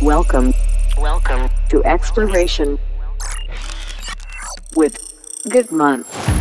Welcome. Welcome to Exploration with Gutman. Some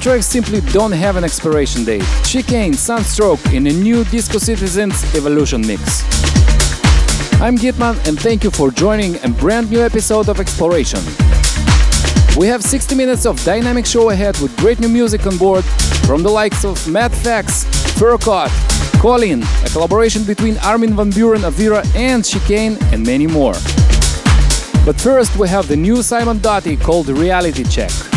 tracks simply don't have an expiration date. Chicane, Sunstroke in a new Disco Citizens Evolution mix. I'm Gitman and thank you for joining a brand new episode of Exploration. We have 60 minutes of dynamic show ahead with great new music on board from the likes of Matt Fax, Furcott, Colin, a collaboration between Armin van Buuren, Avira and Chicane and many more. But first we have the new Simon Doty called Reality Check.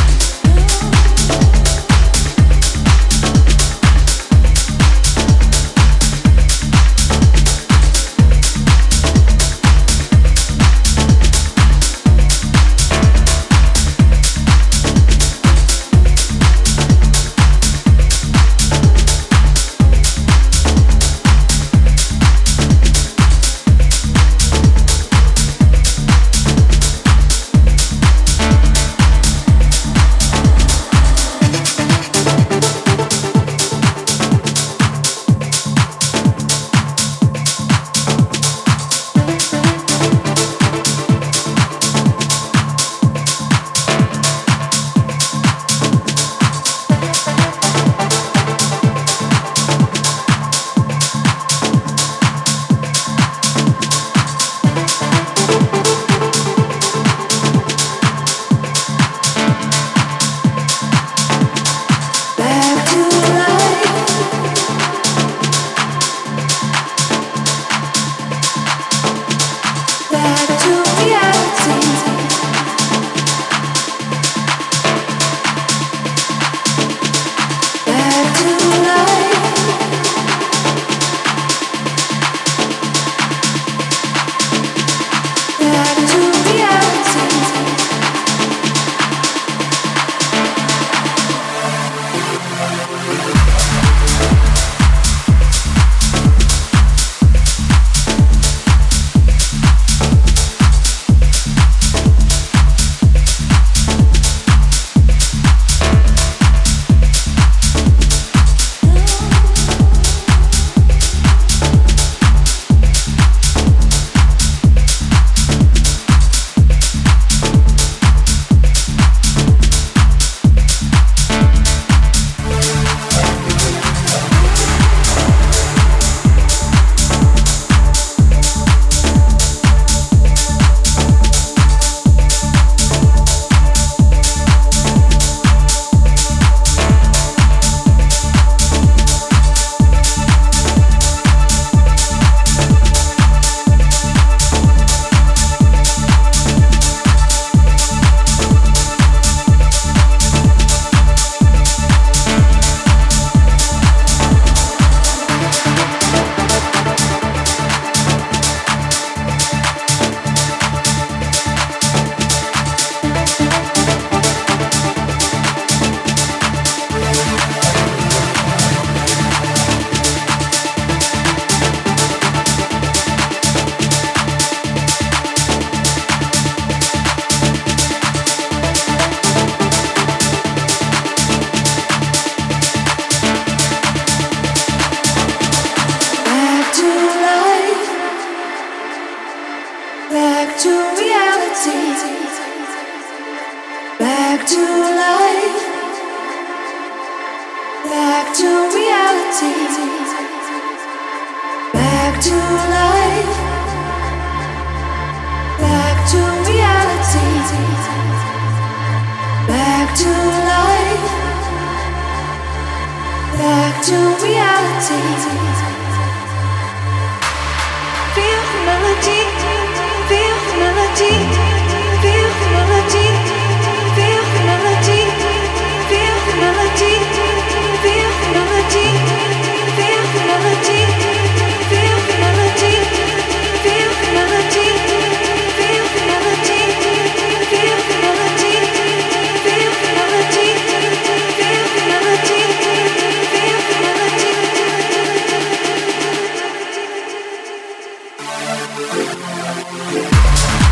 Yeah.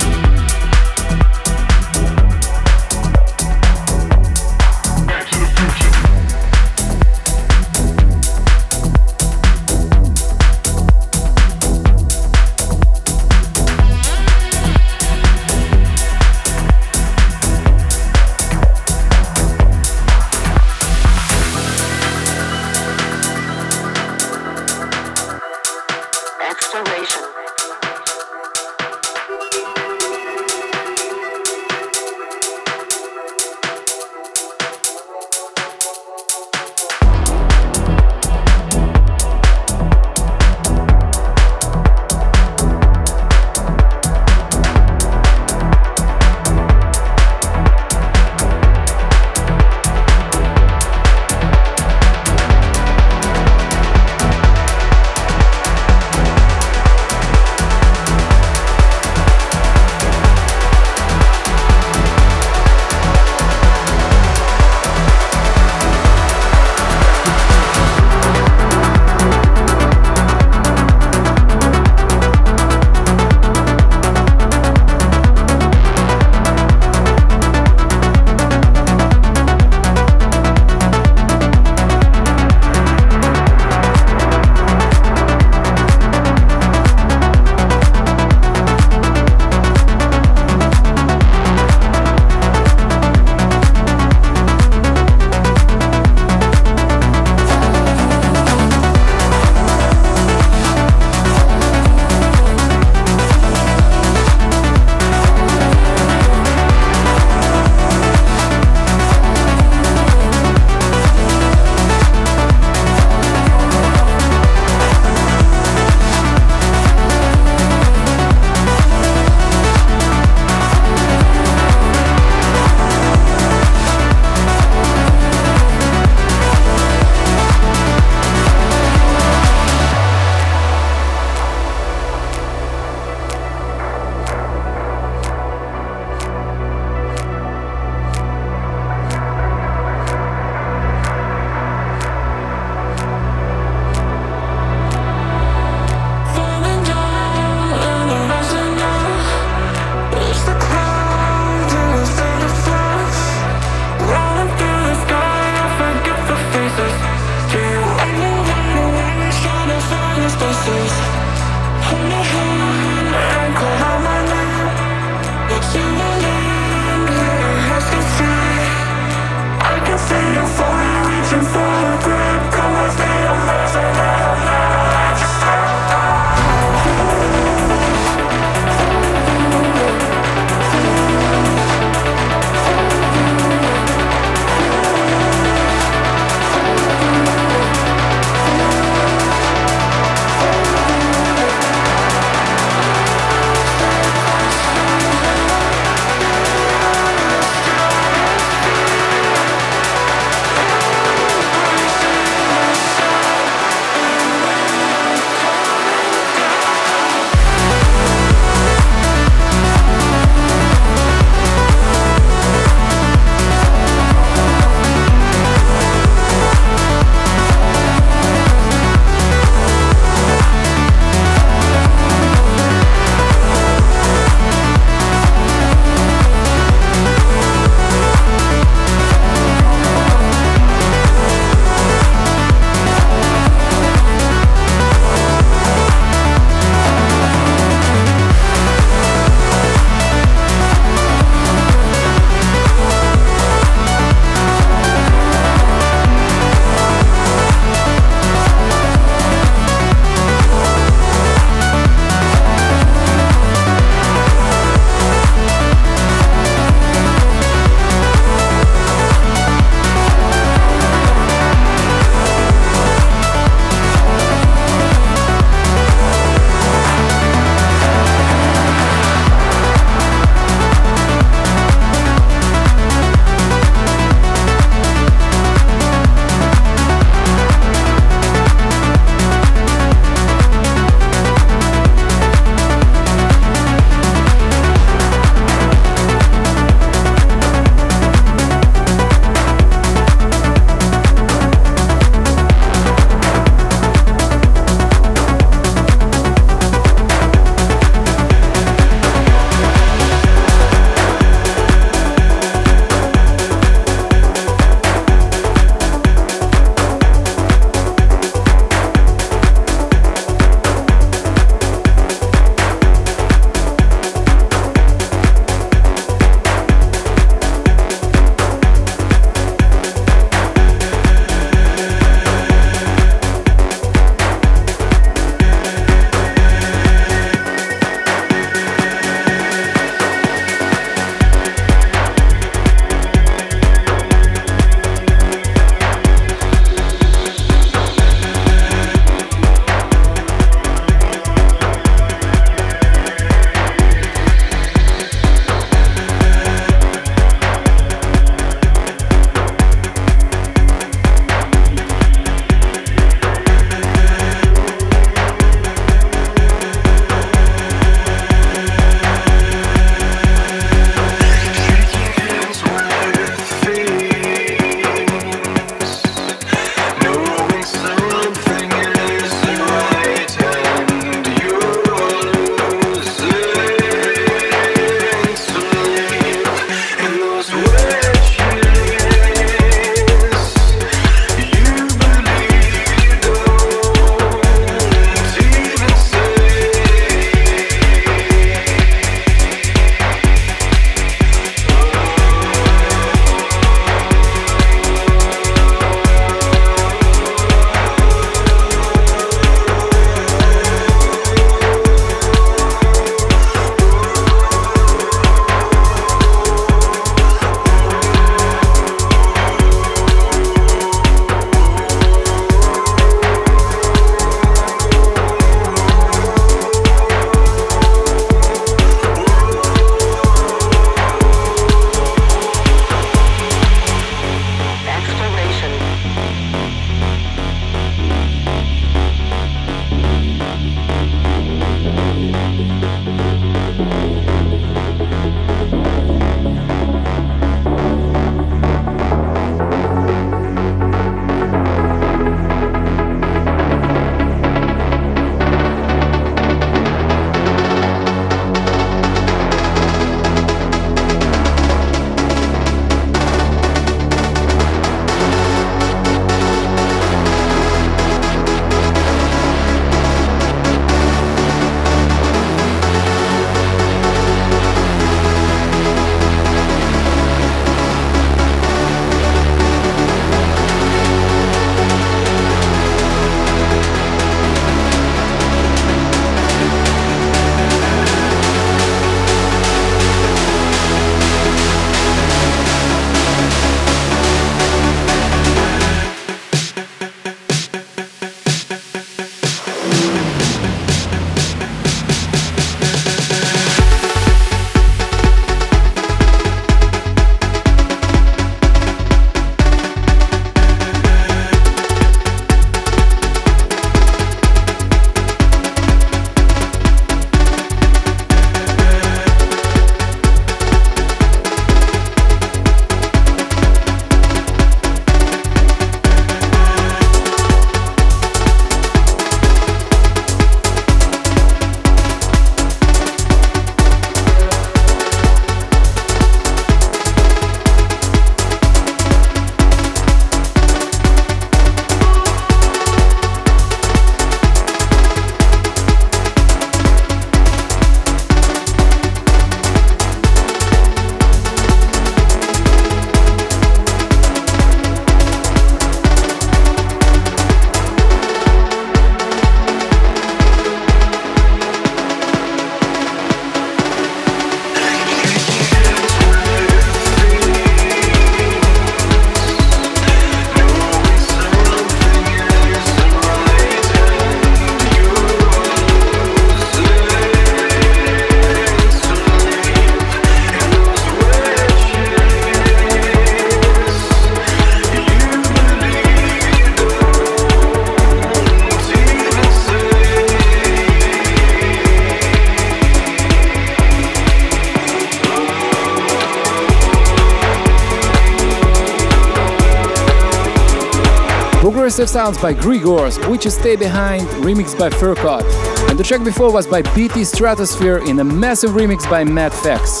Sounds by Grigors, which is Stay Behind, remixed by Furcott. And the track before was by BT Stratosphere in a massive remix by Matt Fax.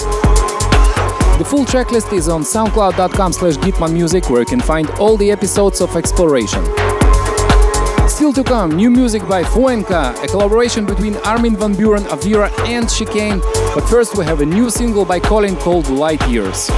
The full tracklist is on soundcloud.com slash gitmanmusic where you can find all the episodes of Exploration. Still to come, new music by Fuenka, a collaboration between Armin van Buuren, Avira and Chicane. But first we have a new single by Colin called Light Years.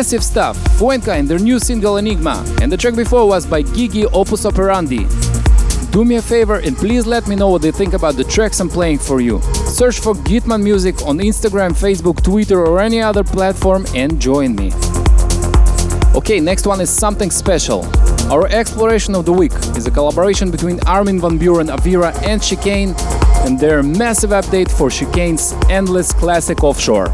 Massive stuff, Fuenka and their new single Enigma, and the track before was by Gigi Opus Operandi. Do me a favor and please let me know what you think about the tracks I'm playing for you. Search for Gitman Music on Instagram, Facebook, Twitter, or any other platform and join me. Okay, next one is something special. Our exploration of the week is a collaboration between Armin van Buuren, Avira, and Chicane, and their massive update for Chicane's endless classic offshore.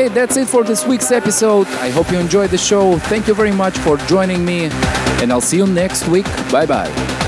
Okay, that's it for this week's episode. I hope you enjoyed the show. Thank you very much for joining me, and I'll see you next week. Bye bye.